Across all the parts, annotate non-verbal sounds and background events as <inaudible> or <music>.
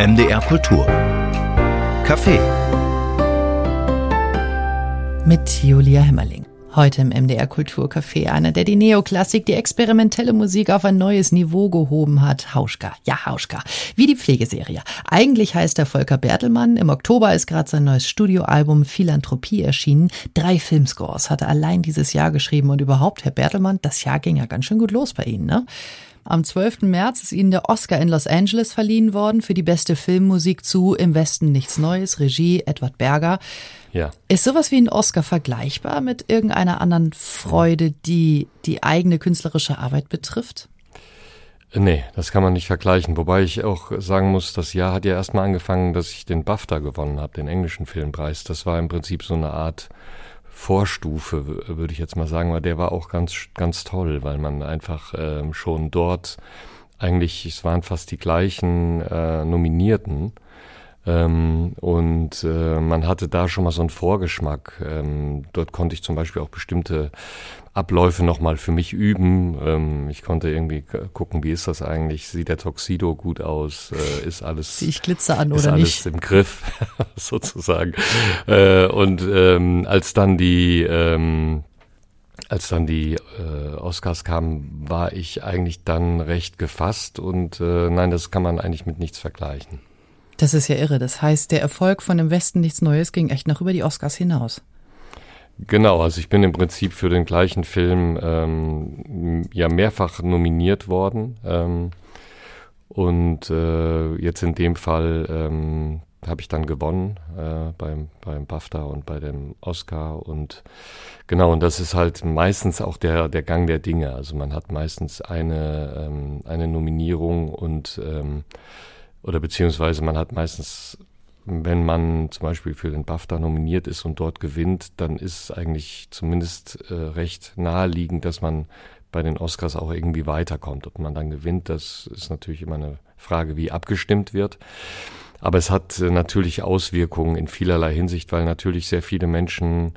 MDR Kultur. Café. Mit Julia Hemmerling. Heute im MDR Kulturcafé einer, der die Neoklassik, die experimentelle Musik auf ein neues Niveau gehoben hat. Hauschka. Ja, Hauschka. Wie die Pflegeserie. Eigentlich heißt er Volker Bertelmann. Im Oktober ist gerade sein neues Studioalbum Philanthropie erschienen. Drei Filmscores hat er allein dieses Jahr geschrieben und überhaupt, Herr Bertelmann, das Jahr ging ja ganz schön gut los bei Ihnen, ne? Am 12. März ist Ihnen der Oscar in Los Angeles verliehen worden für die beste Filmmusik zu Im Westen nichts Neues, Regie Edward Berger. Ja. Ist sowas wie ein Oscar vergleichbar mit irgendeiner anderen Freude, die die eigene künstlerische Arbeit betrifft? Nee, das kann man nicht vergleichen. Wobei ich auch sagen muss, das Jahr hat ja erstmal angefangen, dass ich den BAFTA gewonnen habe, den englischen Filmpreis. Das war im Prinzip so eine Art Vorstufe, würde ich jetzt mal sagen, weil der war auch ganz, ganz toll, weil man einfach ähm, schon dort eigentlich, es waren fast die gleichen äh, Nominierten. Ähm, und äh, man hatte da schon mal so einen Vorgeschmack. Ähm, dort konnte ich zum Beispiel auch bestimmte Abläufe nochmal für mich üben. Ähm, ich konnte irgendwie gucken, wie ist das eigentlich? Sieht der Tuxedo gut aus? Äh, ist alles, Zieh ich Glitzer an ist oder alles nicht? im Griff, <laughs> sozusagen. Äh, und ähm, als dann die, ähm, als dann die äh, Oscars kamen, war ich eigentlich dann recht gefasst und äh, nein, das kann man eigentlich mit nichts vergleichen. Das ist ja irre. Das heißt, der Erfolg von Im Westen nichts Neues ging echt noch über die Oscars hinaus. Genau, also ich bin im Prinzip für den gleichen Film ähm, ja mehrfach nominiert worden. Ähm, und äh, jetzt in dem Fall ähm, habe ich dann gewonnen äh, beim, beim BAFTA und bei dem Oscar. Und genau, und das ist halt meistens auch der, der Gang der Dinge. Also man hat meistens eine, ähm, eine Nominierung und ähm, oder beziehungsweise man hat meistens wenn man zum Beispiel für den BAFTA nominiert ist und dort gewinnt, dann ist es eigentlich zumindest äh, recht naheliegend, dass man bei den Oscars auch irgendwie weiterkommt. Ob man dann gewinnt, das ist natürlich immer eine Frage, wie abgestimmt wird. Aber es hat äh, natürlich Auswirkungen in vielerlei Hinsicht, weil natürlich sehr viele Menschen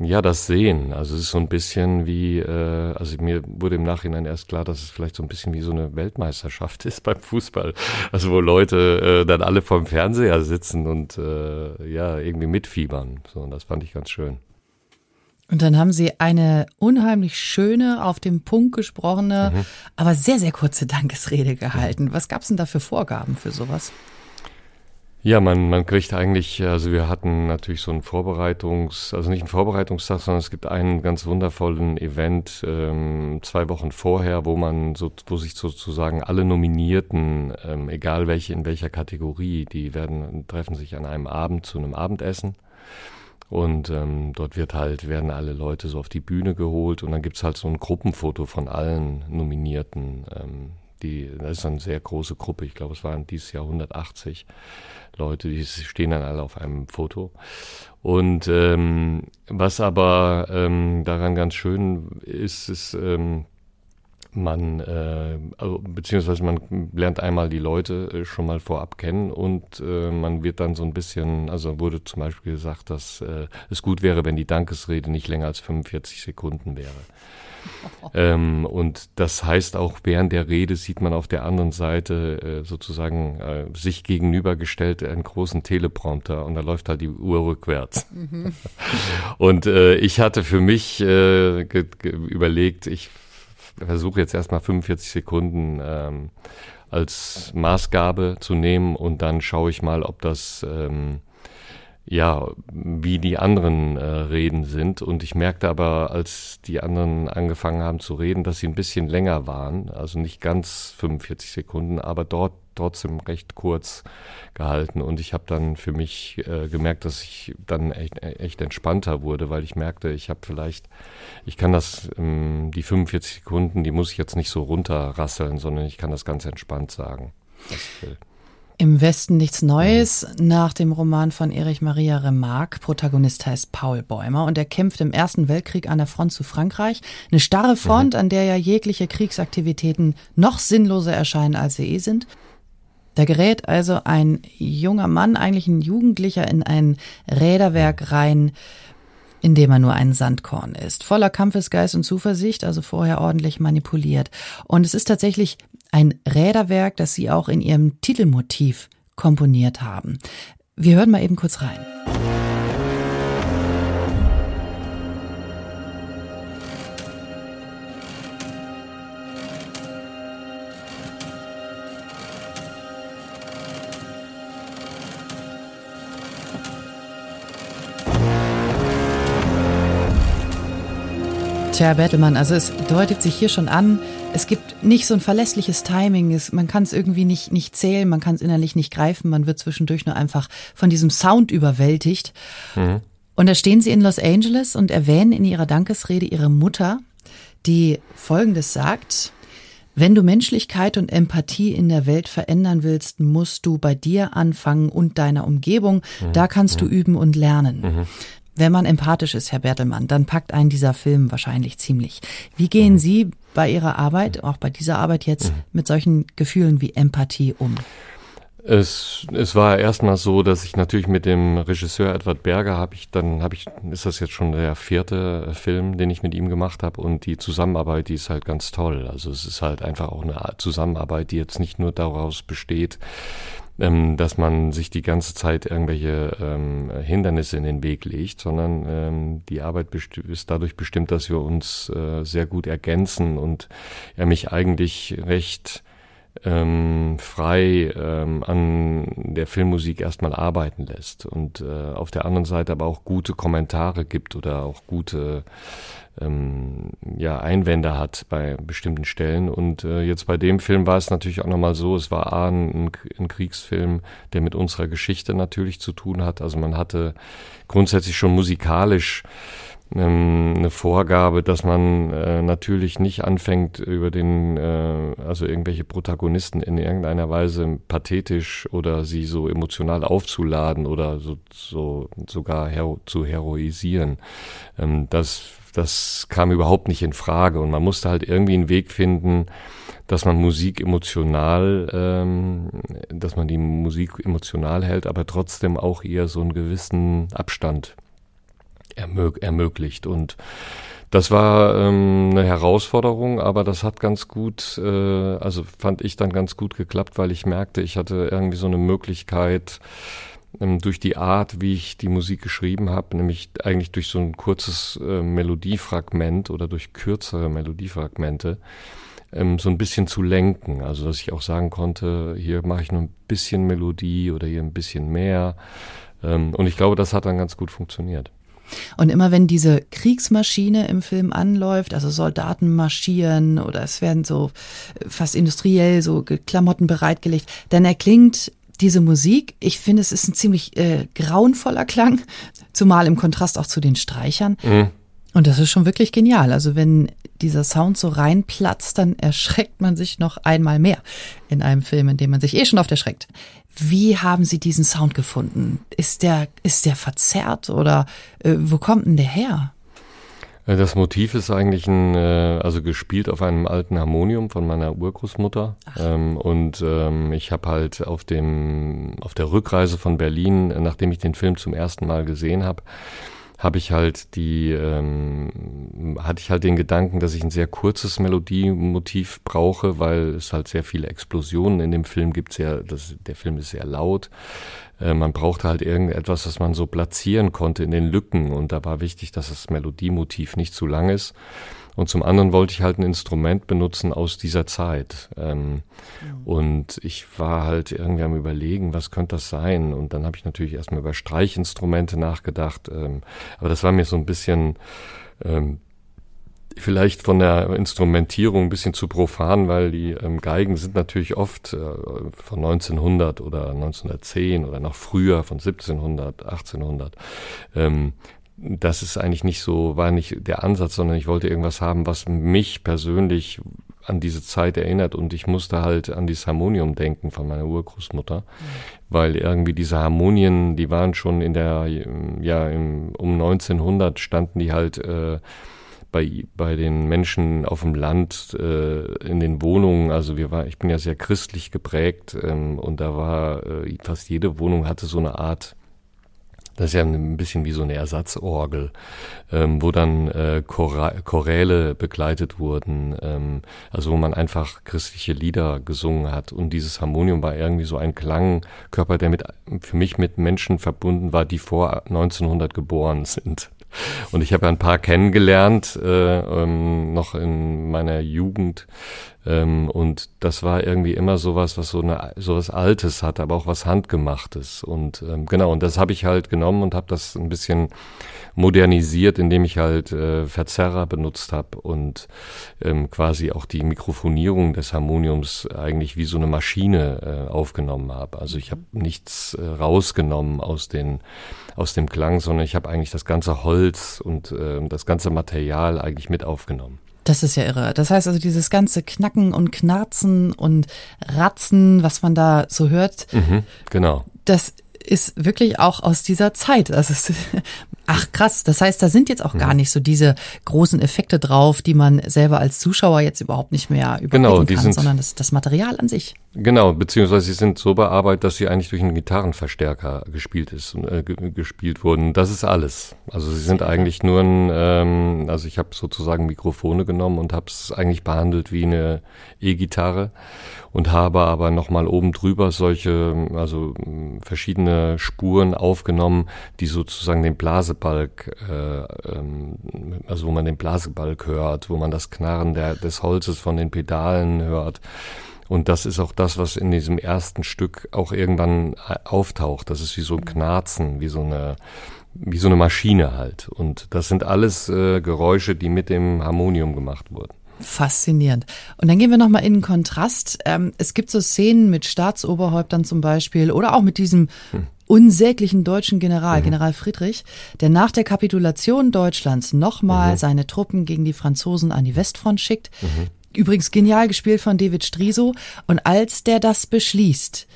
ja, das sehen. Also es ist so ein bisschen wie, äh, also mir wurde im Nachhinein erst klar, dass es vielleicht so ein bisschen wie so eine Weltmeisterschaft <laughs> ist beim Fußball. Also wo Leute äh, dann alle vorm Fernseher sitzen und äh, ja, irgendwie mitfiebern. So, und das fand ich ganz schön. Und dann haben Sie eine unheimlich schöne, auf den Punkt gesprochene, mhm. aber sehr, sehr kurze Dankesrede gehalten. Was gab's denn da für Vorgaben für sowas? Ja, man, man kriegt eigentlich, also wir hatten natürlich so ein Vorbereitungs, also nicht ein Vorbereitungstag, sondern es gibt einen ganz wundervollen Event ähm, zwei Wochen vorher, wo man so, wo sich sozusagen alle Nominierten, ähm, egal welche in welcher Kategorie, die werden treffen sich an einem Abend zu einem Abendessen. Und ähm, dort wird halt, werden alle Leute so auf die Bühne geholt und dann gibt's halt so ein Gruppenfoto von allen Nominierten. Ähm, die, das ist eine sehr große Gruppe, ich glaube, es waren dieses Jahr 180 Leute, die stehen dann alle auf einem Foto. Und ähm, was aber ähm, daran ganz schön ist, ist, ähm, man, äh, also, beziehungsweise man lernt einmal die Leute äh, schon mal vorab kennen und äh, man wird dann so ein bisschen, also wurde zum Beispiel gesagt, dass äh, es gut wäre, wenn die Dankesrede nicht länger als 45 Sekunden wäre. <laughs> Ähm, und das heißt auch, während der Rede sieht man auf der anderen Seite äh, sozusagen äh, sich gegenübergestellt einen großen Teleprompter und da läuft halt die Uhr rückwärts. Mhm. <laughs> und äh, ich hatte für mich äh, überlegt, ich versuche jetzt erstmal 45 Sekunden ähm, als Maßgabe zu nehmen und dann schaue ich mal, ob das ähm, ja, wie die anderen äh, Reden sind. Und ich merkte aber, als die anderen angefangen haben zu reden, dass sie ein bisschen länger waren. Also nicht ganz 45 Sekunden, aber dort trotzdem recht kurz gehalten. Und ich habe dann für mich äh, gemerkt, dass ich dann echt, echt entspannter wurde, weil ich merkte, ich habe vielleicht, ich kann das, ähm, die 45 Sekunden, die muss ich jetzt nicht so runterrasseln, sondern ich kann das ganz entspannt sagen. Im Westen nichts Neues nach dem Roman von Erich Maria Remarque. Protagonist heißt Paul Bäumer und er kämpft im Ersten Weltkrieg an der Front zu Frankreich. Eine starre Front, mhm. an der ja jegliche Kriegsaktivitäten noch sinnloser erscheinen, als sie eh sind. Da gerät also ein junger Mann, eigentlich ein Jugendlicher, in ein Räderwerk rein, in dem er nur ein Sandkorn ist. Voller Kampfesgeist und Zuversicht, also vorher ordentlich manipuliert. Und es ist tatsächlich ein Räderwerk, das sie auch in ihrem Titelmotiv komponiert haben. Wir hören mal eben kurz rein. Tja, Bettelmann, also es deutet sich hier schon an, es gibt nicht so ein verlässliches Timing, es, man kann es irgendwie nicht, nicht zählen, man kann es innerlich nicht greifen, man wird zwischendurch nur einfach von diesem Sound überwältigt. Mhm. Und da stehen sie in Los Angeles und erwähnen in ihrer Dankesrede ihre Mutter, die Folgendes sagt, wenn du Menschlichkeit und Empathie in der Welt verändern willst, musst du bei dir anfangen und deiner Umgebung. Mhm. Da kannst du mhm. üben und lernen. Mhm. Wenn man empathisch ist, Herr Bertelmann, dann packt einen dieser Film wahrscheinlich ziemlich. Wie gehen mhm. Sie bei Ihrer Arbeit, auch bei dieser Arbeit jetzt, mhm. mit solchen Gefühlen wie Empathie um? Es, es war erstmal so, dass ich natürlich mit dem Regisseur Edward Berger habe ich dann habe ich ist das jetzt schon der vierte Film, den ich mit ihm gemacht habe und die Zusammenarbeit, die ist halt ganz toll. Also es ist halt einfach auch eine Zusammenarbeit, die jetzt nicht nur daraus besteht, ähm, dass man sich die ganze Zeit irgendwelche ähm, Hindernisse in den Weg legt, sondern ähm, die Arbeit ist dadurch bestimmt, dass wir uns äh, sehr gut ergänzen und er mich eigentlich recht ähm, frei ähm, an der Filmmusik erstmal arbeiten lässt und äh, auf der anderen Seite aber auch gute Kommentare gibt oder auch gute ähm, ja, Einwände hat bei bestimmten Stellen. Und äh, jetzt bei dem Film war es natürlich auch nochmal so, es war A, ein, ein Kriegsfilm, der mit unserer Geschichte natürlich zu tun hat. Also man hatte grundsätzlich schon musikalisch ähm, eine Vorgabe, dass man äh, natürlich nicht anfängt über den, äh, also irgendwelche Protagonisten in irgendeiner Weise pathetisch oder sie so emotional aufzuladen oder so, so sogar hero zu heroisieren. Ähm, das das kam überhaupt nicht in Frage. Und man musste halt irgendwie einen Weg finden, dass man Musik emotional, ähm, dass man die Musik emotional hält, aber trotzdem auch eher so einen gewissen Abstand ermög ermöglicht. Und das war ähm, eine Herausforderung, aber das hat ganz gut, äh, also fand ich dann ganz gut geklappt, weil ich merkte, ich hatte irgendwie so eine Möglichkeit, durch die Art, wie ich die Musik geschrieben habe, nämlich eigentlich durch so ein kurzes äh, Melodiefragment oder durch kürzere Melodiefragmente, ähm, so ein bisschen zu lenken. Also dass ich auch sagen konnte, hier mache ich nur ein bisschen Melodie oder hier ein bisschen mehr. Ähm, und ich glaube, das hat dann ganz gut funktioniert. Und immer wenn diese Kriegsmaschine im Film anläuft, also Soldaten marschieren oder es werden so äh, fast industriell so Klamotten bereitgelegt, dann erklingt diese Musik, ich finde, es ist ein ziemlich äh, grauenvoller Klang, zumal im Kontrast auch zu den Streichern. Mhm. Und das ist schon wirklich genial. Also wenn dieser Sound so reinplatzt, dann erschreckt man sich noch einmal mehr in einem Film, in dem man sich eh schon oft erschreckt. Wie haben Sie diesen Sound gefunden? Ist der, ist der verzerrt oder äh, wo kommt denn der her? Äh, das Motiv ist eigentlich ein, äh, also gespielt auf einem alten Harmonium von meiner Urgroßmutter. Ähm, und ähm, ich habe halt auf dem, auf der Rückreise von Berlin, äh, nachdem ich den Film zum ersten Mal gesehen habe, habe ich halt die, ähm, hatte ich halt den Gedanken, dass ich ein sehr kurzes Melodiemotiv brauche, weil es halt sehr viele Explosionen in dem Film gibt. Sehr, das, der Film ist sehr laut. Äh, man brauchte halt irgendetwas, das man so platzieren konnte in den Lücken. Und da war wichtig, dass das Melodiemotiv nicht zu lang ist. Und zum anderen wollte ich halt ein Instrument benutzen aus dieser Zeit. Ähm, mhm. Und ich war halt irgendwie am Überlegen, was könnte das sein? Und dann habe ich natürlich erstmal über Streichinstrumente nachgedacht. Ähm, aber das war mir so ein bisschen ähm, vielleicht von der Instrumentierung ein bisschen zu profan, weil die ähm, Geigen sind natürlich oft äh, von 1900 oder 1910 oder noch früher von 1700, 1800. Ähm, das ist eigentlich nicht so, war nicht der Ansatz, sondern ich wollte irgendwas haben, was mich persönlich an diese Zeit erinnert und ich musste halt an dieses Harmonium denken von meiner Urgroßmutter, mhm. weil irgendwie diese Harmonien, die waren schon in der, ja, im, um 1900 standen die halt äh, bei, bei den Menschen auf dem Land, äh, in den Wohnungen, also wir war, ich bin ja sehr christlich geprägt ähm, und da war äh, fast jede Wohnung hatte so eine Art Das ist ja ein bisschen wie so eine Ersatzorgel, ähm, wo dann äh, Choräle begleitet wurden, ähm, also wo man einfach christliche Lieder gesungen hat. Und dieses Harmonium war irgendwie so ein Klangkörper, der mit, für mich mit Menschen verbunden war, die vor 1900 geboren sind. Und ich habe ein paar kennengelernt, äh, ähm, noch in meiner Jugend. Ähm, und das war irgendwie immer sowas, was so eine sowas Altes hat, aber auch was Handgemachtes. Und ähm, genau, und das habe ich halt genommen und habe das ein bisschen modernisiert, indem ich halt äh, Verzerrer benutzt habe und ähm, quasi auch die Mikrofonierung des Harmoniums eigentlich wie so eine Maschine äh, aufgenommen habe. Also ich habe nichts äh, rausgenommen aus den aus dem Klang, sondern ich habe eigentlich das ganze Holz und äh, das ganze Material eigentlich mit aufgenommen. Das ist ja irre. Das heißt also, dieses ganze Knacken und Knarzen und Ratzen, was man da so hört, mhm, genau. das ist wirklich auch aus dieser Zeit. Das ist, ach krass, das heißt, da sind jetzt auch gar nicht so diese großen Effekte drauf, die man selber als Zuschauer jetzt überhaupt nicht mehr überblicken genau, die kann, sind, sondern das, das Material an sich. Genau, beziehungsweise sie sind so bearbeitet, dass sie eigentlich durch einen Gitarrenverstärker gespielt ist, äh, gespielt wurden. Das ist alles. Also sie sind eigentlich nur ein, ähm, also ich habe sozusagen Mikrofone genommen und habe es eigentlich behandelt wie eine E-Gitarre und habe aber nochmal oben drüber solche, also verschiedene Spuren aufgenommen, die sozusagen den Blasebalg, äh, ähm, also wo man den Blasebalg hört, wo man das Knarren der, des Holzes von den Pedalen hört. Und das ist auch das, was in diesem ersten Stück auch irgendwann auftaucht. Das ist wie so ein Knarzen, wie so eine, wie so eine Maschine halt. Und das sind alles äh, Geräusche, die mit dem Harmonium gemacht wurden. Faszinierend. Und dann gehen wir nochmal in den Kontrast. Ähm, es gibt so Szenen mit Staatsoberhäuptern zum Beispiel oder auch mit diesem hm. unsäglichen deutschen General, mhm. General Friedrich, der nach der Kapitulation Deutschlands nochmal mhm. seine Truppen gegen die Franzosen an die Westfront schickt. Mhm. Übrigens genial gespielt von David Striso. Und als der das beschließt,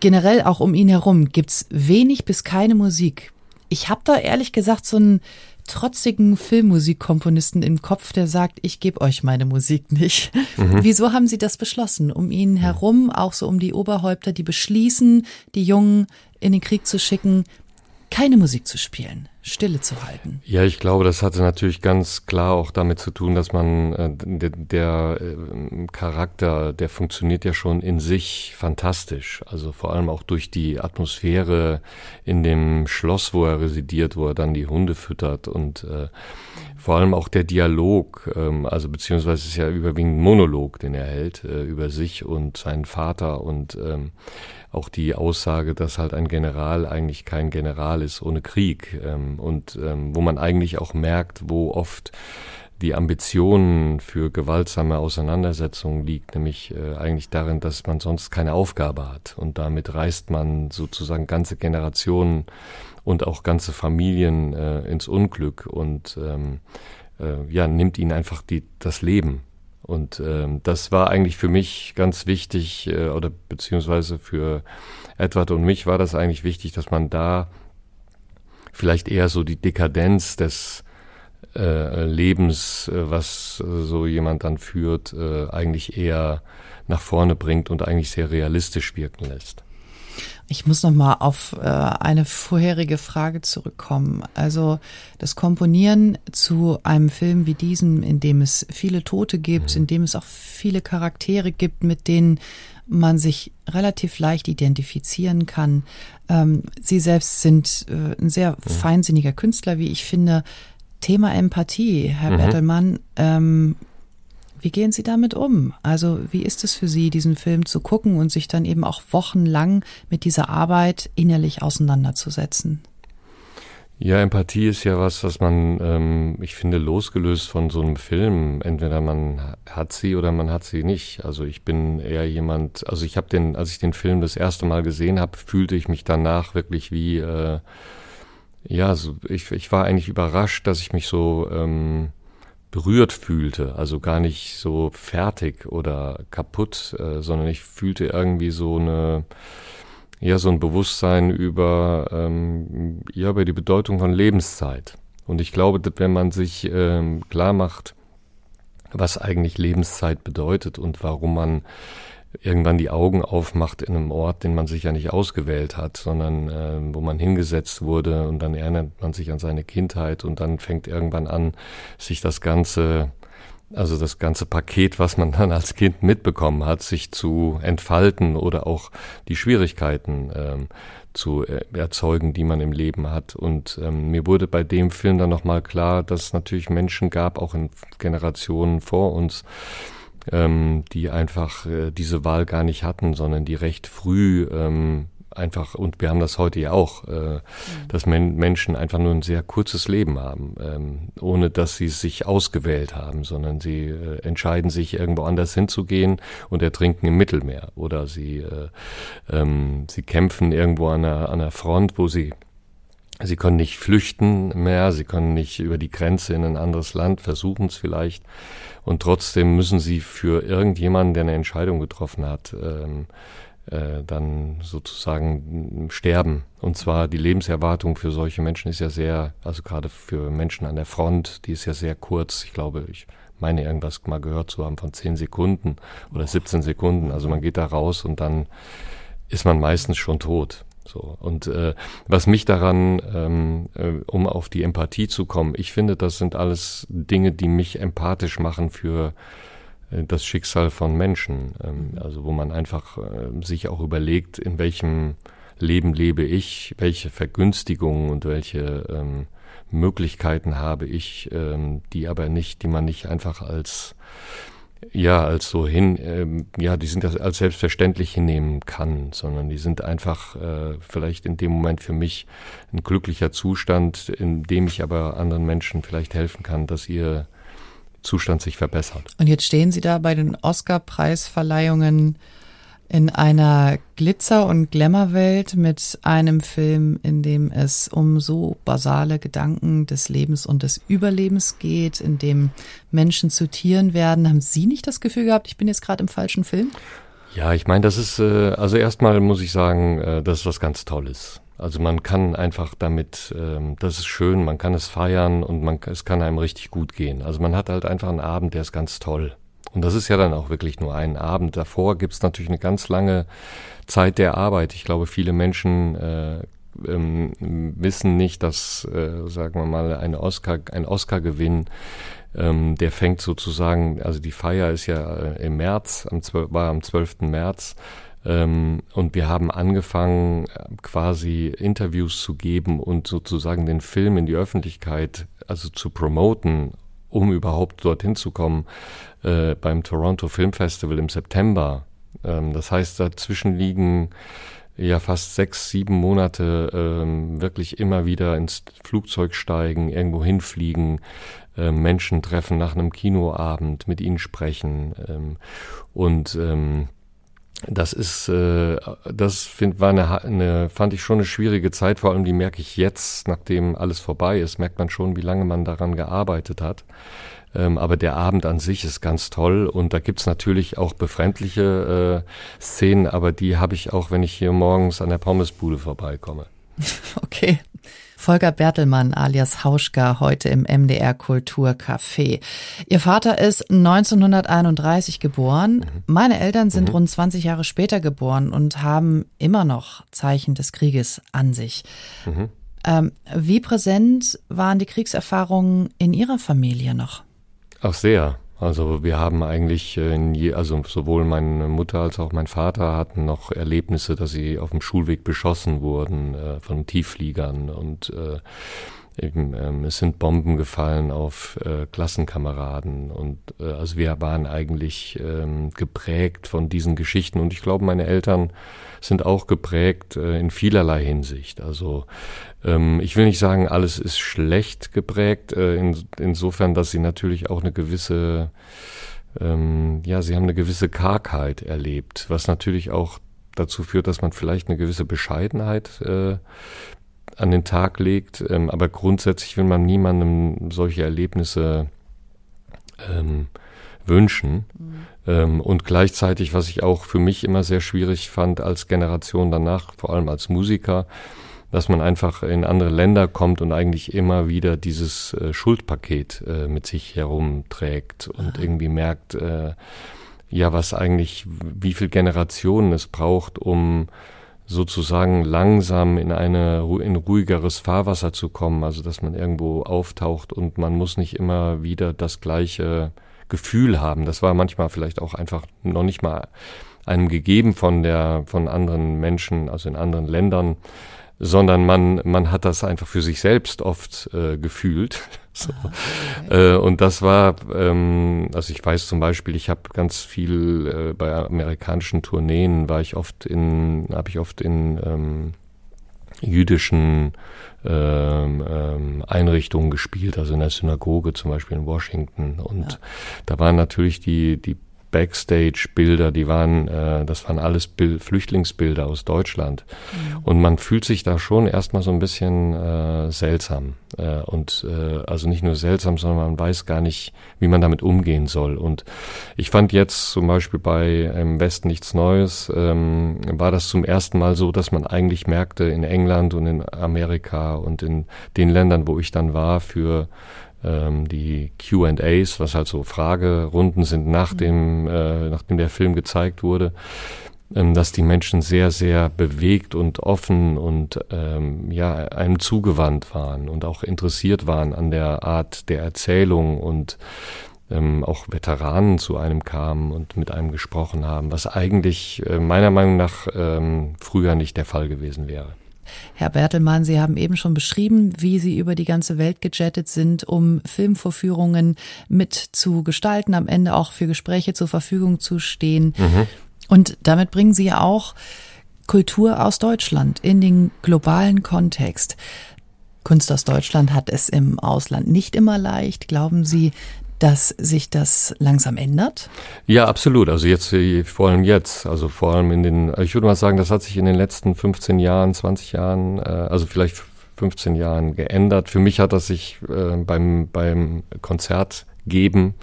generell auch um ihn herum, gibt's wenig bis keine Musik. Ich habe da ehrlich gesagt so ein trotzigen Filmmusikkomponisten im Kopf, der sagt, ich gebe euch meine Musik nicht. Mhm. Wieso haben Sie das beschlossen? Um ihn herum, auch so um die Oberhäupter, die beschließen, die Jungen in den Krieg zu schicken, keine Musik zu spielen, Stille zu halten. Ja, ich glaube, das hatte natürlich ganz klar auch damit zu tun, dass man äh, der, der äh, Charakter, der funktioniert ja schon in sich fantastisch. Also vor allem auch durch die Atmosphäre in dem Schloss, wo er residiert, wo er dann die Hunde füttert und äh, vor allem auch der Dialog, ähm, also beziehungsweise ist ja überwiegend Monolog, den er hält äh, über sich und seinen Vater und ähm, auch die Aussage, dass halt ein General eigentlich kein General ist ohne Krieg ähm, und ähm, wo man eigentlich auch merkt, wo oft die Ambitionen für gewaltsame Auseinandersetzungen liegt, nämlich äh, eigentlich darin, dass man sonst keine Aufgabe hat. Und damit reißt man sozusagen ganze Generationen und auch ganze Familien äh, ins Unglück und ähm, äh, ja nimmt ihnen einfach die das Leben und ähm, das war eigentlich für mich ganz wichtig, äh, oder beziehungsweise für Edward und mich war das eigentlich wichtig, dass man da vielleicht eher so die Dekadenz des äh, Lebens, äh, was äh, so jemand dann führt, äh, eigentlich eher nach vorne bringt und eigentlich sehr realistisch wirken lässt. Ich muss noch mal auf äh, eine vorherige Frage zurückkommen. Also das Komponieren zu einem Film wie diesem, in dem es viele Tote gibt, mhm. in dem es auch viele Charaktere gibt, mit denen man sich relativ leicht identifizieren kann. Ähm, Sie selbst sind äh, ein sehr mhm. feinsinniger Künstler, wie ich finde. Thema Empathie, Herr mhm. Bertelmann, ähm, wie gehen Sie damit um? Also wie ist es für Sie, diesen Film zu gucken und sich dann eben auch wochenlang mit dieser Arbeit innerlich auseinanderzusetzen? Ja, Empathie ist ja was, was man, ähm, ich finde, losgelöst von so einem Film. Entweder man hat sie oder man hat sie nicht. Also ich bin eher jemand, also ich habe den, als ich den Film das erste Mal gesehen habe, fühlte ich mich danach wirklich wie, äh, ja, so, ich, ich war eigentlich überrascht, dass ich mich so ähm, berührt fühlte, also gar nicht so fertig oder kaputt, äh, sondern ich fühlte irgendwie so eine, ja, so ein Bewusstsein über, ähm, ja, über die Bedeutung von Lebenszeit. Und ich glaube, wenn man sich ähm, klar macht, was eigentlich Lebenszeit bedeutet und warum man irgendwann die Augen aufmacht in einem Ort, den man sich ja nicht ausgewählt hat, sondern äh, wo man hingesetzt wurde und dann erinnert man sich an seine Kindheit und dann fängt irgendwann an, sich das Ganze also das ganze Paket, was man <laughs> dann als Kind mitbekommen hat, sich zu entfalten oder auch die Schwierigkeiten ähm, zu äh, erzeugen, die man im Leben hat. Und ähm, mir wurde bei dem Film dann nochmal klar, dass es natürlich Menschen gab, auch in Generationen vor uns, ähm, die einfach äh, diese Wahl gar nicht hatten, sondern die recht früh ähm, einfach, und wir haben das heute ja auch, äh, mhm. dass men Menschen einfach nur ein sehr kurzes Leben haben, ähm, ohne dass sie es sich ausgewählt haben, sondern sie äh, entscheiden sich irgendwo anders hinzugehen und ertrinken im Mittelmeer oder sie, äh, ähm, sie kämpfen irgendwo an einer, an einer Front, wo sie Sie können nicht flüchten mehr, sie können nicht über die Grenze in ein anderes Land, versuchen es vielleicht. Und trotzdem müssen sie für irgendjemanden, der eine Entscheidung getroffen hat, ähm, äh, dann sozusagen sterben. Und zwar die Lebenserwartung für solche Menschen ist ja sehr, also gerade für Menschen an der Front, die ist ja sehr kurz. Ich glaube, ich meine irgendwas mal gehört zu haben von 10 Sekunden oder 17 Sekunden. Also man geht da raus und dann ist man meistens schon tot. So. Und äh, was mich daran, ähm, äh, um auf die Empathie zu kommen, ich finde, das sind alles Dinge, die mich empathisch machen für äh, das Schicksal von Menschen. Ähm, also wo man einfach äh, sich auch überlegt, in welchem Leben lebe ich, welche Vergünstigungen und welche ähm, Möglichkeiten habe ich, ähm, die aber nicht, die man nicht einfach als ja, als so hin, ähm, ja, die sind das als selbstverständlich hinnehmen kann, sondern die sind einfach äh, vielleicht in dem Moment für mich ein glücklicher Zustand, in dem ich aber anderen Menschen vielleicht helfen kann, dass ihr Zustand sich verbessert. Und jetzt stehen Sie da bei den Oscar-Preisverleihungen in einer Glitzer- und Glamour-Welt mit einem Film, in dem es um so basale Gedanken des Lebens und des Überlebens geht, in dem Menschen zu Tieren werden. Haben Sie nicht das Gefühl gehabt, ich bin jetzt gerade im falschen Film? Ja, ich meine, das ist, äh, also erstmal muss ich sagen, äh, das ist was ganz Tolles. Also man kann einfach damit, ähm, das ist schön, man kann es feiern und man, es kann einem richtig gut gehen. Also man hat halt einfach einen Abend, der ist ganz toll. Und das ist ja dann auch wirklich nur ein Abend. Davor gibt es natürlich eine ganz lange Zeit der Arbeit. Ich glaube, viele Menschen äh, ähm, wissen nicht, dass, äh, sagen wir mal, ein Oscar, ein Oscar-Gewinn, ähm, der fängt sozusagen, also die Feier ist ja äh, im März, am 12, war am 12. März. Ähm, und wir haben angefangen, quasi Interviews zu geben und sozusagen den Film in die Öffentlichkeit, also zu promoten, um überhaupt dorthin zu kommen, äh, beim Toronto Film Festival im September. Ähm, das heißt, dazwischen liegen ja fast sechs, sieben Monate ähm, wirklich immer wieder ins Flugzeug steigen, irgendwo hinfliegen, äh, Menschen treffen nach einem Kinoabend, mit ihnen sprechen ähm, und ähm, das ist, äh, das find, war eine, eine, fand ich schon eine schwierige Zeit. Vor allem die merke ich jetzt, nachdem alles vorbei ist, merkt man schon, wie lange man daran gearbeitet hat. Ähm, aber der Abend an sich ist ganz toll und da gibt's natürlich auch befremdliche äh, Szenen, aber die habe ich auch, wenn ich hier morgens an der Pommesbude vorbeikomme. <laughs> Okay. Volker Bertelmann alias Hauschka heute im MDR Kulturcafé. Ihr Vater ist 1931 geboren. Mhm. Meine Eltern sind mhm. rund 20 Jahre später geboren und haben immer noch Zeichen des Krieges an sich. Mhm. Ähm, wie präsent waren die Kriegserfahrungen in Ihrer Familie noch? Ach sehr. Also wir haben eigentlich, äh, je, also sowohl meine Mutter als auch mein Vater hatten noch Erlebnisse, dass sie auf dem Schulweg beschossen wurden äh, von Tieffliegern und äh, eben, ähm, es sind Bomben gefallen auf äh, Klassenkameraden und äh, also wir waren eigentlich ähm, geprägt von diesen Geschichten und ich glaube, meine Eltern sind auch geprägt äh, in vielerlei Hinsicht. Also ähm, ich will nicht sagen, alles ist schlecht geprägt, äh, in, insofern, dass sie natürlich auch eine gewisse, ähm, ja, sie haben eine gewisse Kargheit erlebt, was natürlich auch dazu führt, dass man vielleicht eine gewisse Bescheidenheit äh, an den Tag legt. Ähm, aber grundsätzlich will man niemandem solche Erlebnisse ähm, wünschen. Mhm. Ähm, und gleichzeitig, was ich auch für mich immer sehr schwierig fand als Generation danach, vor allem als Musiker, dass man einfach in andere Länder kommt und eigentlich immer wieder dieses äh, Schuldpaket äh, mit sich herumträgt und Aha. irgendwie merkt, äh, ja, was eigentlich, wie viel Generationen es braucht, um sozusagen langsam in eine in ruhigeres Fahrwasser zu kommen, also dass man irgendwo auftaucht und man muss nicht immer wieder das gleiche Gefühl haben. Das war manchmal vielleicht auch einfach noch nicht mal einem gegeben von der von anderen Menschen, also in anderen Ländern sondern man, man hat das einfach für sich selbst oft äh, gefühlt. <laughs> so. Ah, okay. äh, und das war, ähm, also ich weiß zum Beispiel, ich habe ganz viel äh, bei amerikanischen Tourneen, war ich oft in, habe ich oft in ähm, jüdischen ähm, ähm, Einrichtungen gespielt, also in der Synagoge zum Beispiel in Washington. Und ja. da waren natürlich die, die Backstage-Bilder, die waren, äh, das waren alles Bild, Flüchtlingsbilder aus Deutschland. Mhm. Und man fühlt sich da schon erstmal so ein bisschen äh, seltsam. Äh, und äh, also nicht nur seltsam, sondern man weiß gar nicht, wie man damit umgehen soll. Und ich fand jetzt zum Beispiel bei Im Westen nichts Neues, ähm, war das zum ersten Mal so, dass man eigentlich merkte in England und in Amerika und in den Ländern, wo ich dann war, für ähm, die Q&As, was halt so Fragerunden sind nach mhm. dem, äh, nachdem der Film gezeigt wurde, ähm, dass die Menschen sehr, sehr bewegt und offen und ähm, ja einem zugewandt waren und auch interessiert waren an der Art der Erzählung und ähm, auch Veteranen zu einem kamen und mit einem gesprochen haben, was eigentlich äh, meiner Meinung nach ähm, früher nicht der Fall gewesen wäre. Herr Bertelmann, Sie haben eben schon beschrieben, wie Sie über die ganze Welt gejettet sind, um Filmvorführungen mit zu gestalten, am Ende auch für Gespräche zur Verfügung zu stehen. Mhm. Und damit bringen Sie ja auch Kultur aus Deutschland in den globalen Kontext. Kunst aus Deutschland hat es im Ausland nicht immer leicht. Glauben Sie, dass sich das langsam ändert? Ja, absolut. Also jetzt, äh, vor allem jetzt, also vor allem in den, ich würde mal sagen, das hat sich in den letzten 15 Jahren, 20 Jahren, äh, also vielleicht 15 Jahren geändert. Für mich hat das sich äh, beim, beim Konzert geben,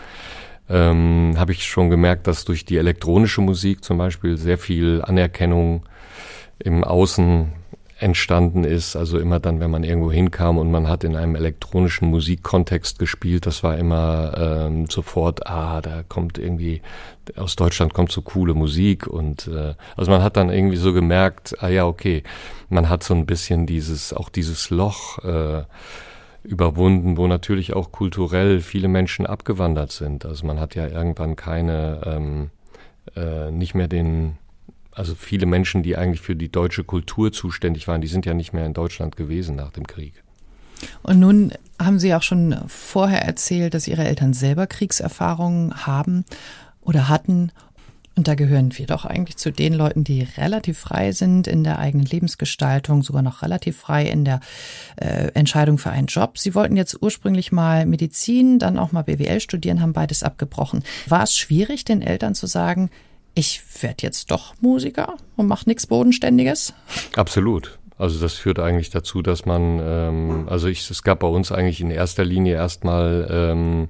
ähm, habe ich schon gemerkt, dass durch die elektronische Musik zum Beispiel sehr viel Anerkennung im Außen entstanden ist. Also immer dann, wenn man irgendwo hinkam und man hat in einem elektronischen Musikkontext gespielt, das war immer ähm, sofort, ah, da kommt irgendwie, aus Deutschland kommt so coole Musik und äh, also man hat dann irgendwie so gemerkt, ah ja, okay, man hat so ein bisschen dieses, auch dieses Loch äh, überwunden, wo natürlich auch kulturell viele Menschen abgewandert sind. Also man hat ja irgendwann keine, ähm, äh, nicht mehr den also viele Menschen, die eigentlich für die deutsche Kultur zuständig waren, die sind ja nicht mehr in Deutschland gewesen nach dem Krieg. Und nun haben Sie auch schon vorher erzählt, dass Ihre Eltern selber Kriegserfahrungen haben oder hatten. Und da gehören wir doch eigentlich zu den Leuten, die relativ frei sind in der eigenen Lebensgestaltung, sogar noch relativ frei in der äh, Entscheidung für einen Job. Sie wollten jetzt ursprünglich mal Medizin, dann auch mal BWL studieren, haben beides abgebrochen. War es schwierig, den Eltern zu sagen, ich werde jetzt doch Musiker und mache nichts Bodenständiges? Absolut. Also das führt eigentlich dazu, dass man, ähm, also ich, es gab bei uns eigentlich in erster Linie erstmal ähm,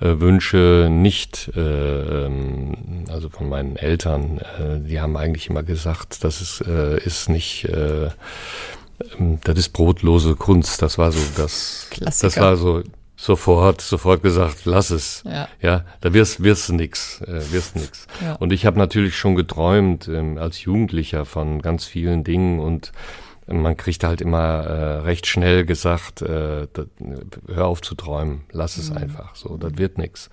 äh, Wünsche nicht, äh, ähm, also von meinen Eltern, äh, die haben eigentlich immer gesagt, das ist, äh, ist nicht, äh, ähm, das ist brotlose Kunst. Das war so das, Klassiker. das war so sofort, sofort gesagt, lass es. Ja, ja da wirst, wirst nix, äh, wirst nix. Ja. Und ich habe natürlich schon geträumt ähm, als Jugendlicher von ganz vielen Dingen und man kriegt halt immer äh, recht schnell gesagt, äh, das, hör auf zu träumen, lass es mhm. einfach, so, das wird nix.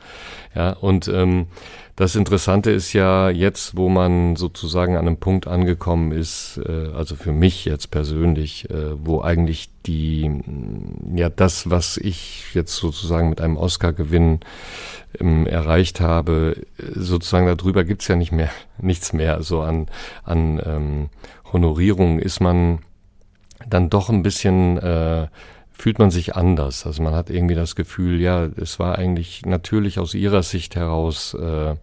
Ja, und ähm, das Interessante ist ja jetzt, wo man sozusagen an einem Punkt angekommen ist, äh, also für mich jetzt persönlich, äh, wo eigentlich die, ja, das, was ich jetzt sozusagen mit einem Oscar-Gewinn ähm, erreicht habe, sozusagen darüber gibt's ja nicht mehr, <laughs> nichts mehr, so an, an ähm, Honorierung ist man dann doch ein bisschen äh, fühlt man sich anders. Also man hat irgendwie das Gefühl, ja, es war eigentlich natürlich aus ihrer Sicht heraus äh,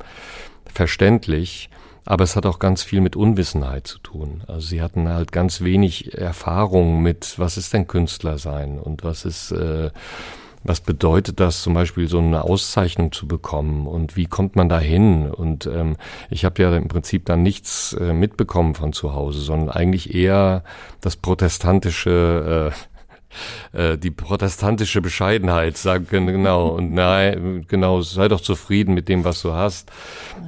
verständlich, aber es hat auch ganz viel mit Unwissenheit zu tun. Also sie hatten halt ganz wenig Erfahrung mit, was ist denn Künstler sein und was ist äh, was bedeutet das, zum Beispiel so eine Auszeichnung zu bekommen und wie kommt man da hin? Und ähm, ich habe ja im Prinzip dann nichts äh, mitbekommen von zu Hause, sondern eigentlich eher das protestantische äh, äh, die protestantische Bescheidenheit, sagen genau und nein, genau, sei doch zufrieden mit dem, was du hast.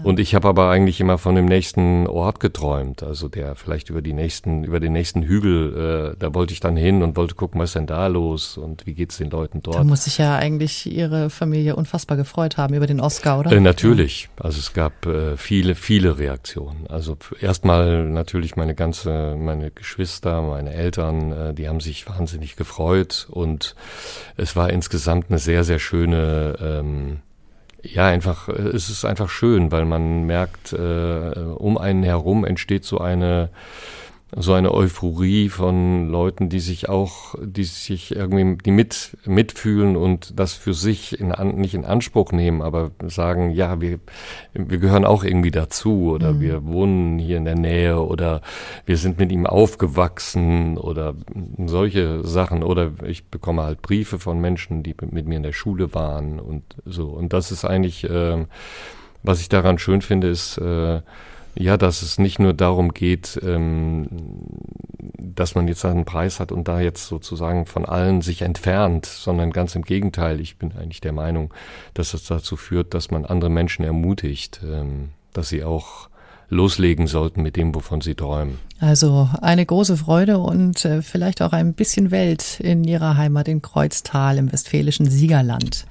Und ich habe aber eigentlich immer von dem nächsten Ort geträumt, also der vielleicht über die nächsten, über den nächsten Hügel, äh, da wollte ich dann hin und wollte gucken, was ist denn da los und wie geht's den Leuten dort. Da muss sich ja eigentlich Ihre Familie unfassbar gefreut haben über den Oscar, oder? Äh, natürlich, also es gab äh, viele, viele Reaktionen. Also erstmal natürlich meine ganze, meine Geschwister, meine Eltern, äh, die haben sich wahnsinnig gefreut und es war insgesamt eine sehr, sehr schöne ähm, ja, einfach, äh, es ist einfach schön, weil man merkt, äh, um einen herum entsteht so eine so eine Euphorie von Leuten, die sich auch, die sich irgendwie, die mit, mitfühlen und das für sich in, nicht in Anspruch nehmen, aber sagen, ja, wir, wir gehören auch irgendwie dazu oder mhm. wir wohnen hier in der Nähe oder wir sind mit ihm aufgewachsen oder solche Sachen oder ich bekomme halt Briefe von Menschen, die mit mir in der Schule waren und so. Und das ist eigentlich, äh, was ich daran schön finde, ist, äh, ja, dass es nicht nur darum geht, ähm, dass man jetzt einen Preis hat und da jetzt sozusagen von allen sich entfernt, sondern ganz im Gegenteil. Ich bin eigentlich der Meinung, dass es dazu führt, dass man andere Menschen ermutigt, ähm, dass sie auch loslegen sollten mit dem, wovon sie träumen. Also eine große Freude und äh, vielleicht auch ein bisschen Welt in Ihrer Heimat in Kreuztal im westfälischen Siegerland.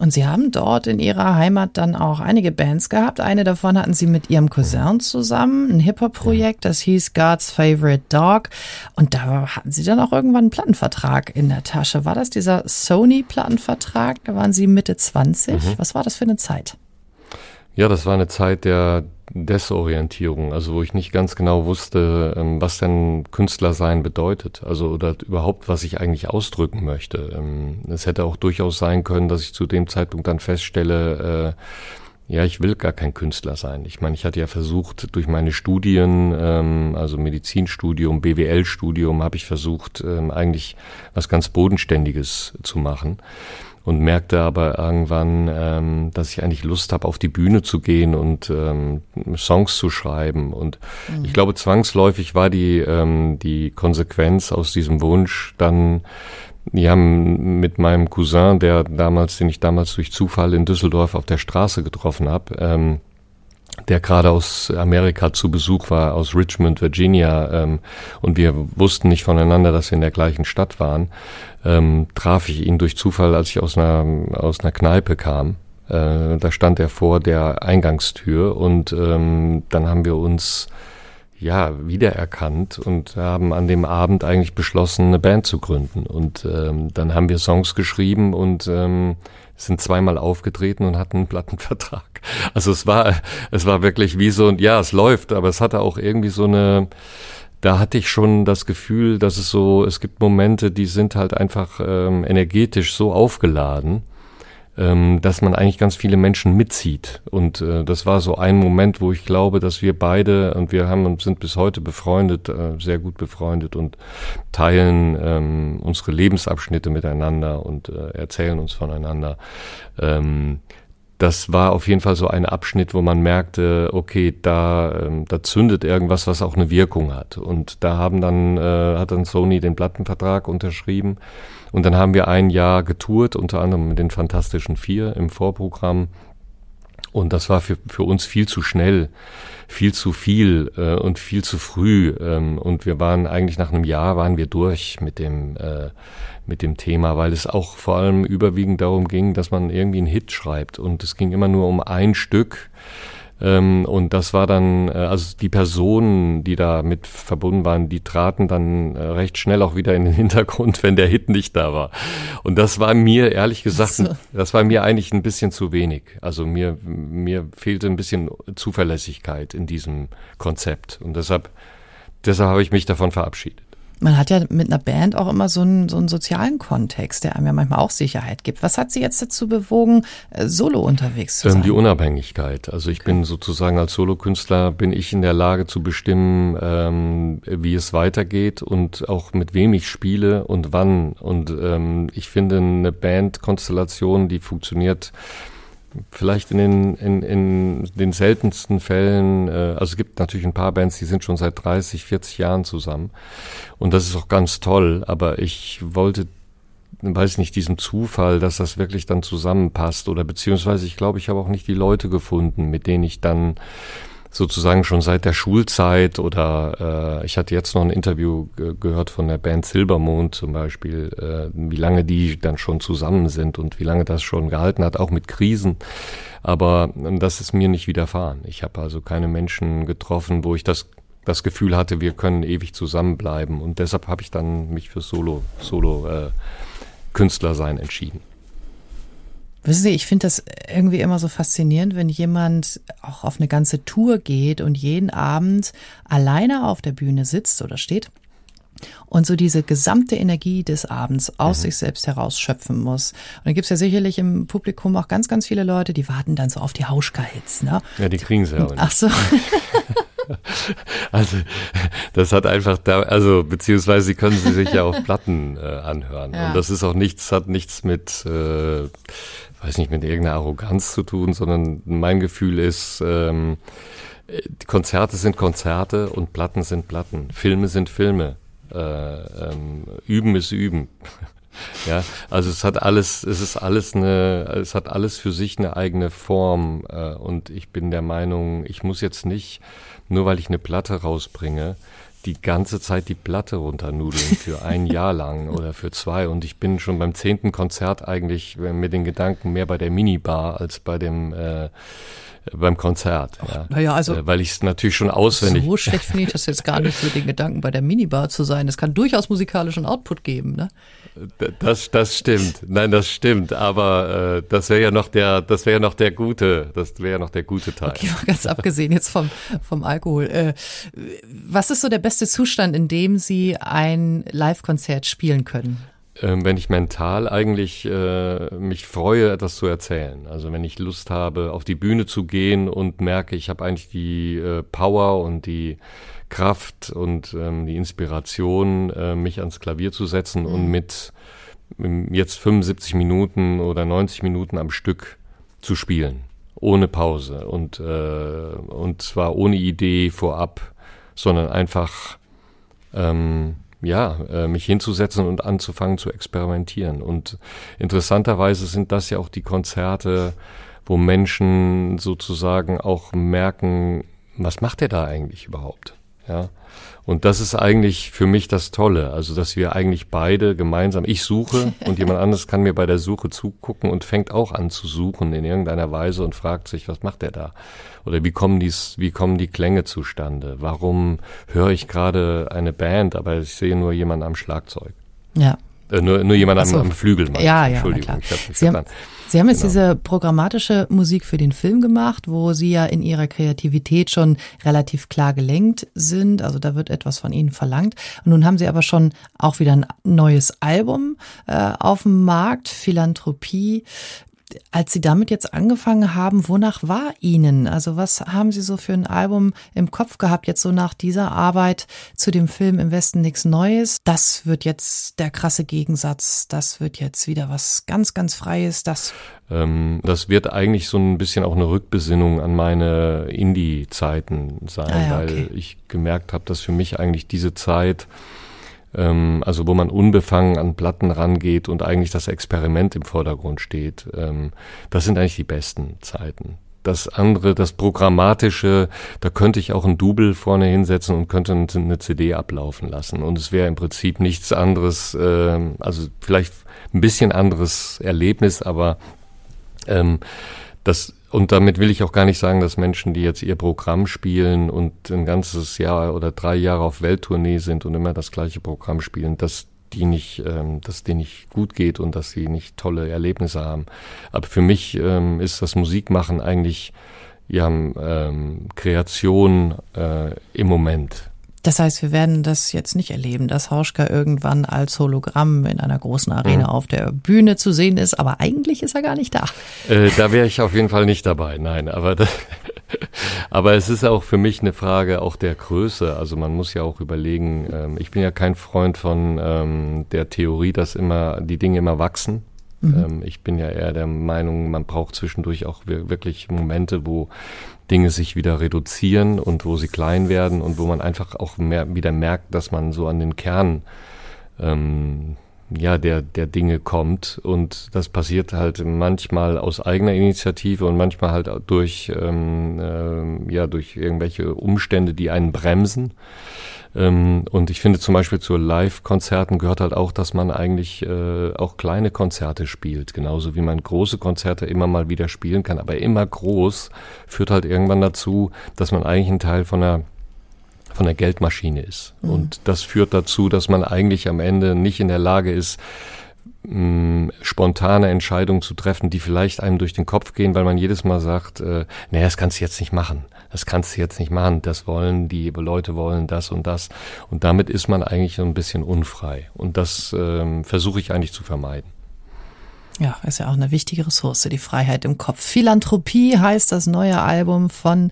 Und Sie haben dort in Ihrer Heimat dann auch einige Bands gehabt. Eine davon hatten Sie mit Ihrem Cousin zusammen, ein Hip-Hop-Projekt, das hieß God's Favorite Dog. Und da hatten Sie dann auch irgendwann einen Plattenvertrag in der Tasche. War das dieser Sony-Plattenvertrag? Da waren Sie Mitte 20. Mhm. Was war das für eine Zeit? Ja, das war eine Zeit der Desorientierung, also wo ich nicht ganz genau wusste, ähm, was denn Künstler sein bedeutet, also oder überhaupt, was ich eigentlich ausdrücken möchte. Ähm, es hätte auch durchaus sein können, dass ich zu dem Zeitpunkt dann feststelle, äh, ja, ich will gar kein Künstler sein. Ich meine, ich hatte ja versucht, durch meine Studien, ähm, also Medizinstudium, BWL-Studium, habe ich versucht, eigentlich was ganz Bodenständiges zu machen und merkte aber irgendwann, ähm, dass ich eigentlich Lust habe, auf die Bühne zu gehen und ähm, Songs zu schreiben. Und mhm. ich glaube, zwangsläufig war die, ähm, die Konsequenz aus diesem Wunsch dann, die haben mit meinem Cousin, der damals, den ich damals durch Zufall in Düsseldorf auf der Straße getroffen habe, ähm, der gerade aus Amerika zu Besuch war, aus Richmond, Virginia, ähm, und wir wussten nicht voneinander, dass wir in der gleichen Stadt waren, ähm, traf ich ihn durch Zufall, als ich aus einer, aus einer Kneipe kam. Äh, da stand er vor der Eingangstür und ähm, dann haben wir uns ja wiedererkannt und haben an dem Abend eigentlich beschlossen, eine Band zu gründen. Und ähm, dann haben wir Songs geschrieben und ähm, sind zweimal aufgetreten und hatten einen Plattenvertrag. <laughs> Also es war, es war wirklich wie so, ja, es läuft, aber es hatte auch irgendwie so eine, da hatte ich schon das Gefühl, dass es so, es gibt Momente, die sind halt einfach ähm, energetisch so aufgeladen, ähm, dass man eigentlich ganz viele Menschen mitzieht. Und äh, das war so ein Moment, wo ich glaube, dass wir beide, und wir haben und sind bis heute befreundet, äh, sehr gut befreundet und teilen ähm, unsere Lebensabschnitte miteinander und äh, erzählen uns voneinander. Ähm, das war auf jeden Fall so ein Abschnitt, wo man merkte, okay, da, ähm, da zündet irgendwas, was auch eine Wirkung hat. Und da haben dann, äh, hat dann Sony den Plattenvertrag unterschrieben. Und dann haben wir ein Jahr getourt, unter anderem mit den Fantastischen Vier im Vorprogramm. Und das war für, für uns viel zu schnell, viel zu viel äh, und viel zu früh. Ähm, und wir waren eigentlich nach einem Jahr waren wir durch mit dem äh, mit dem Thema, weil es auch vor allem überwiegend darum ging, dass man irgendwie einen Hit schreibt. Und es ging immer nur um ein Stück. Ähm, und das war dann, äh, also die Personen, die da mit verbunden waren, die traten dann äh, recht schnell auch wieder in den <laughs> Hintergrund, wenn der Hit nicht da war. Und das war mir, ehrlich gesagt, so. das war mir eigentlich ein bisschen zu wenig. Also mir, mir fehlte ein bisschen Zuverlässigkeit in diesem Konzept. Und deshalb, deshalb habe ich mich davon verabschiedet. Man hat ja mit einer Band auch immer so einen, so einen sozialen Kontext, der einem ja manchmal auch Sicherheit gibt. Was hat Sie jetzt dazu bewogen, äh, solo unterwegs zu ähm, sein? Die Unabhängigkeit. Also ich okay. bin sozusagen als Solokünstler bin ich in der Lage zu bestimmen, ähm, wie es weitergeht und auch mit wem ich spiele und wann. Und ähm, ich finde eine Bandkonstellation, die funktioniert vielleicht in den, in, in den seltensten Fällen, äh, also es gibt natürlich ein paar Bands, die sind schon seit 30, 40 Jahren zusammen. Und das ist auch ganz toll, aber ich wollte, weiß nicht, diesen Zufall, dass das wirklich dann zusammenpasst oder beziehungsweise ich glaube, ich habe auch nicht die Leute gefunden, mit denen ich dann sozusagen schon seit der Schulzeit oder äh, ich hatte jetzt noch ein Interview gehört von der Band Silbermond zum Beispiel, äh, wie lange die dann schon zusammen sind und wie lange das schon gehalten hat, auch mit Krisen. Aber äh, das ist mir nicht widerfahren. Ich habe also keine Menschen getroffen, wo ich das das Gefühl hatte, wir können ewig zusammenbleiben und deshalb habe ich dann mich für Solo Solo äh, Künstler sein entschieden. Wissen Sie, ich finde das irgendwie immer so faszinierend, wenn jemand auch auf eine ganze Tour geht und jeden Abend alleine auf der Bühne sitzt oder steht und so diese gesamte Energie des Abends aus mhm. sich selbst heraus schöpfen muss. Und dann gibt's ja sicherlich im Publikum auch ganz, ganz viele Leute, die warten dann so auf die Hauschka-Hits. Ne? Ja, die kriegen sie auch nicht. Ach so. <laughs> also das hat einfach da, also beziehungsweise sie können sie sich ja auf Platten äh, anhören. Ja. Und das ist auch nichts, hat nichts mit äh, weiß nicht, mit irgendeiner Arroganz zu tun, sondern mein Gefühl ist, ähm, Konzerte sind Konzerte und Platten sind Platten. Filme sind Filme. Äh, ähm, üben ist Üben. <laughs> ja, also es hat alles, es ist alles eine, es hat alles für sich eine eigene Form. Äh, und ich bin der Meinung, ich muss jetzt nicht, nur weil ich eine Platte rausbringe, die ganze Zeit die Platte runternudeln für ein <laughs> Jahr lang oder für zwei. Und ich bin schon beim zehnten Konzert eigentlich mit den Gedanken mehr bei der Minibar als bei dem äh, beim Konzert. Ach, ja. Naja, also äh, weil ich es natürlich schon auswendig. So schlecht finde ich das jetzt gar nicht mit den Gedanken bei der Minibar zu sein. Es kann durchaus musikalischen Output geben, ne? Das, das stimmt. Nein, das stimmt. Aber äh, das wäre ja noch der, das wäre ja noch der gute, das wäre ja noch der gute Teil. Okay, ganz abgesehen jetzt vom vom Alkohol. Äh, was ist so der beste Zustand, in dem Sie ein Live-Konzert spielen können? Ähm, wenn ich mental eigentlich äh, mich freue, etwas zu erzählen. Also wenn ich Lust habe, auf die Bühne zu gehen und merke, ich habe eigentlich die äh, Power und die Kraft und ähm, die Inspiration, äh, mich ans Klavier zu setzen mhm. und mit ähm, jetzt 75 Minuten oder 90 Minuten am Stück zu spielen, ohne Pause und, äh, und zwar ohne Idee vorab, sondern einfach ähm, ja, äh, mich hinzusetzen und anzufangen zu experimentieren. Und interessanterweise sind das ja auch die Konzerte, wo Menschen sozusagen auch merken, was macht er da eigentlich überhaupt? Ja. Und das ist eigentlich für mich das Tolle, also dass wir eigentlich beide gemeinsam, ich suche <laughs> und jemand anderes kann mir bei der Suche zugucken und fängt auch an zu suchen in irgendeiner Weise und fragt sich, was macht er da? Oder wie kommen dies, wie kommen die Klänge zustande? Warum höre ich gerade eine Band, aber ich sehe nur jemanden am Schlagzeug? Ja. Äh, nur, nur jemand so. am, am Flügel. Ja, ja, Entschuldigung, ich habe Sie haben, Sie haben jetzt genau. diese programmatische Musik für den Film gemacht, wo Sie ja in Ihrer Kreativität schon relativ klar gelenkt sind. Also da wird etwas von Ihnen verlangt. Und nun haben Sie aber schon auch wieder ein neues Album äh, auf dem Markt, Philanthropie als Sie damit jetzt angefangen haben, wonach war Ihnen? Also was haben Sie so für ein Album im Kopf gehabt, jetzt so nach dieser Arbeit zu dem Film Im Westen nichts Neues? Das wird jetzt der krasse Gegensatz, das wird jetzt wieder was ganz, ganz Freies, das. Ähm, das wird eigentlich so ein bisschen auch eine Rückbesinnung an meine Indie-Zeiten sein, ah ja, okay. weil ich gemerkt habe, dass für mich eigentlich diese Zeit ähm, also wo man unbefangen an Platten rangeht und eigentlich das Experiment im Vordergrund steht. Ähm, das sind eigentlich die besten Zeiten. Das andere, das Programmatische, da könnte ich auch ein Double vorne hinsetzen und könnte eine CD ablaufen lassen. Und es wäre im Prinzip nichts anderes, ähm, also vielleicht ein bisschen anderes Erlebnis, aber ähm, das und damit will ich auch gar nicht sagen, dass Menschen, die jetzt ihr Programm spielen und ein ganzes Jahr oder drei Jahre auf Welttournee sind und immer das gleiche Programm spielen, dass die nicht, ähm, dass denen nicht gut geht und dass sie nicht tolle Erlebnisse haben. Aber für mich ähm, ist das Musikmachen eigentlich ja ähm, Kreation äh, im Moment. Das heißt, wir werden das jetzt nicht erleben, dass Hauschka irgendwann als Hologramm in einer großen Arena mhm. auf der Bühne zu sehen ist, aber eigentlich ist er gar nicht da. Äh, da wäre ich auf jeden Fall nicht dabei, nein, aber das, <laughs> aber es ist auch für mich eine Frage auch der Größe. Also man muss ja auch überlegen, ähm, ich bin ja kein Freund von ähm, der Theorie, dass immer die Dinge immer wachsen. Mhm. Ähm, ich bin ja eher der Meinung, man braucht zwischendurch auch wirklich Momente, wo Dinge sich wieder reduzieren und wo sie klein werden und wo man einfach auch mehr, wieder merkt, dass man so an den Kern ähm, ja, der, der Dinge kommt. Und das passiert halt manchmal aus eigener Initiative und manchmal halt durch, ähm, äh, ja, durch irgendwelche Umstände, die einen bremsen. Ähm, und ich finde zum Beispiel zu Live-Konzerten gehört halt auch, dass man eigentlich äh, auch kleine Konzerte spielt. Genauso wie man große Konzerte immer mal wieder spielen kann. Aber immer groß führt halt irgendwann dazu, dass man eigentlich ein Teil von einer von der Geldmaschine ist. Mhm. Und das führt dazu, dass man eigentlich am Ende nicht in der Lage ist, mh, spontane Entscheidungen zu treffen, die vielleicht einem durch den Kopf gehen, weil man jedes Mal sagt, äh, nee, das kannst du jetzt nicht machen. Das kannst du jetzt nicht machen. Das wollen die Leute wollen das und das. Und damit ist man eigentlich so ein bisschen unfrei. Und das ähm, versuche ich eigentlich zu vermeiden. Ja, ist ja auch eine wichtige Ressource, die Freiheit im Kopf. Philanthropie heißt das neue Album von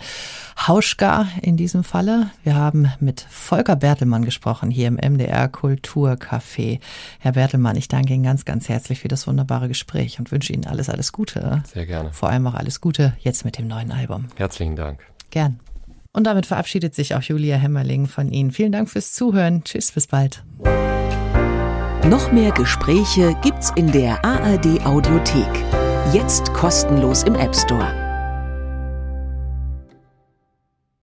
Hauschka in diesem Falle. Wir haben mit Volker Bertelmann gesprochen hier im MDR Kulturcafé. Herr Bertelmann, ich danke Ihnen ganz, ganz herzlich für das wunderbare Gespräch und wünsche Ihnen alles, alles Gute. Sehr gerne. Vor allem auch alles Gute jetzt mit dem neuen Album. Herzlichen Dank. Gern. Und damit verabschiedet sich auch Julia Hemmerling von Ihnen. Vielen Dank fürs Zuhören. Tschüss, bis bald. Noch mehr Gespräche gibt's in der ARD Audiothek. Jetzt kostenlos im App Store.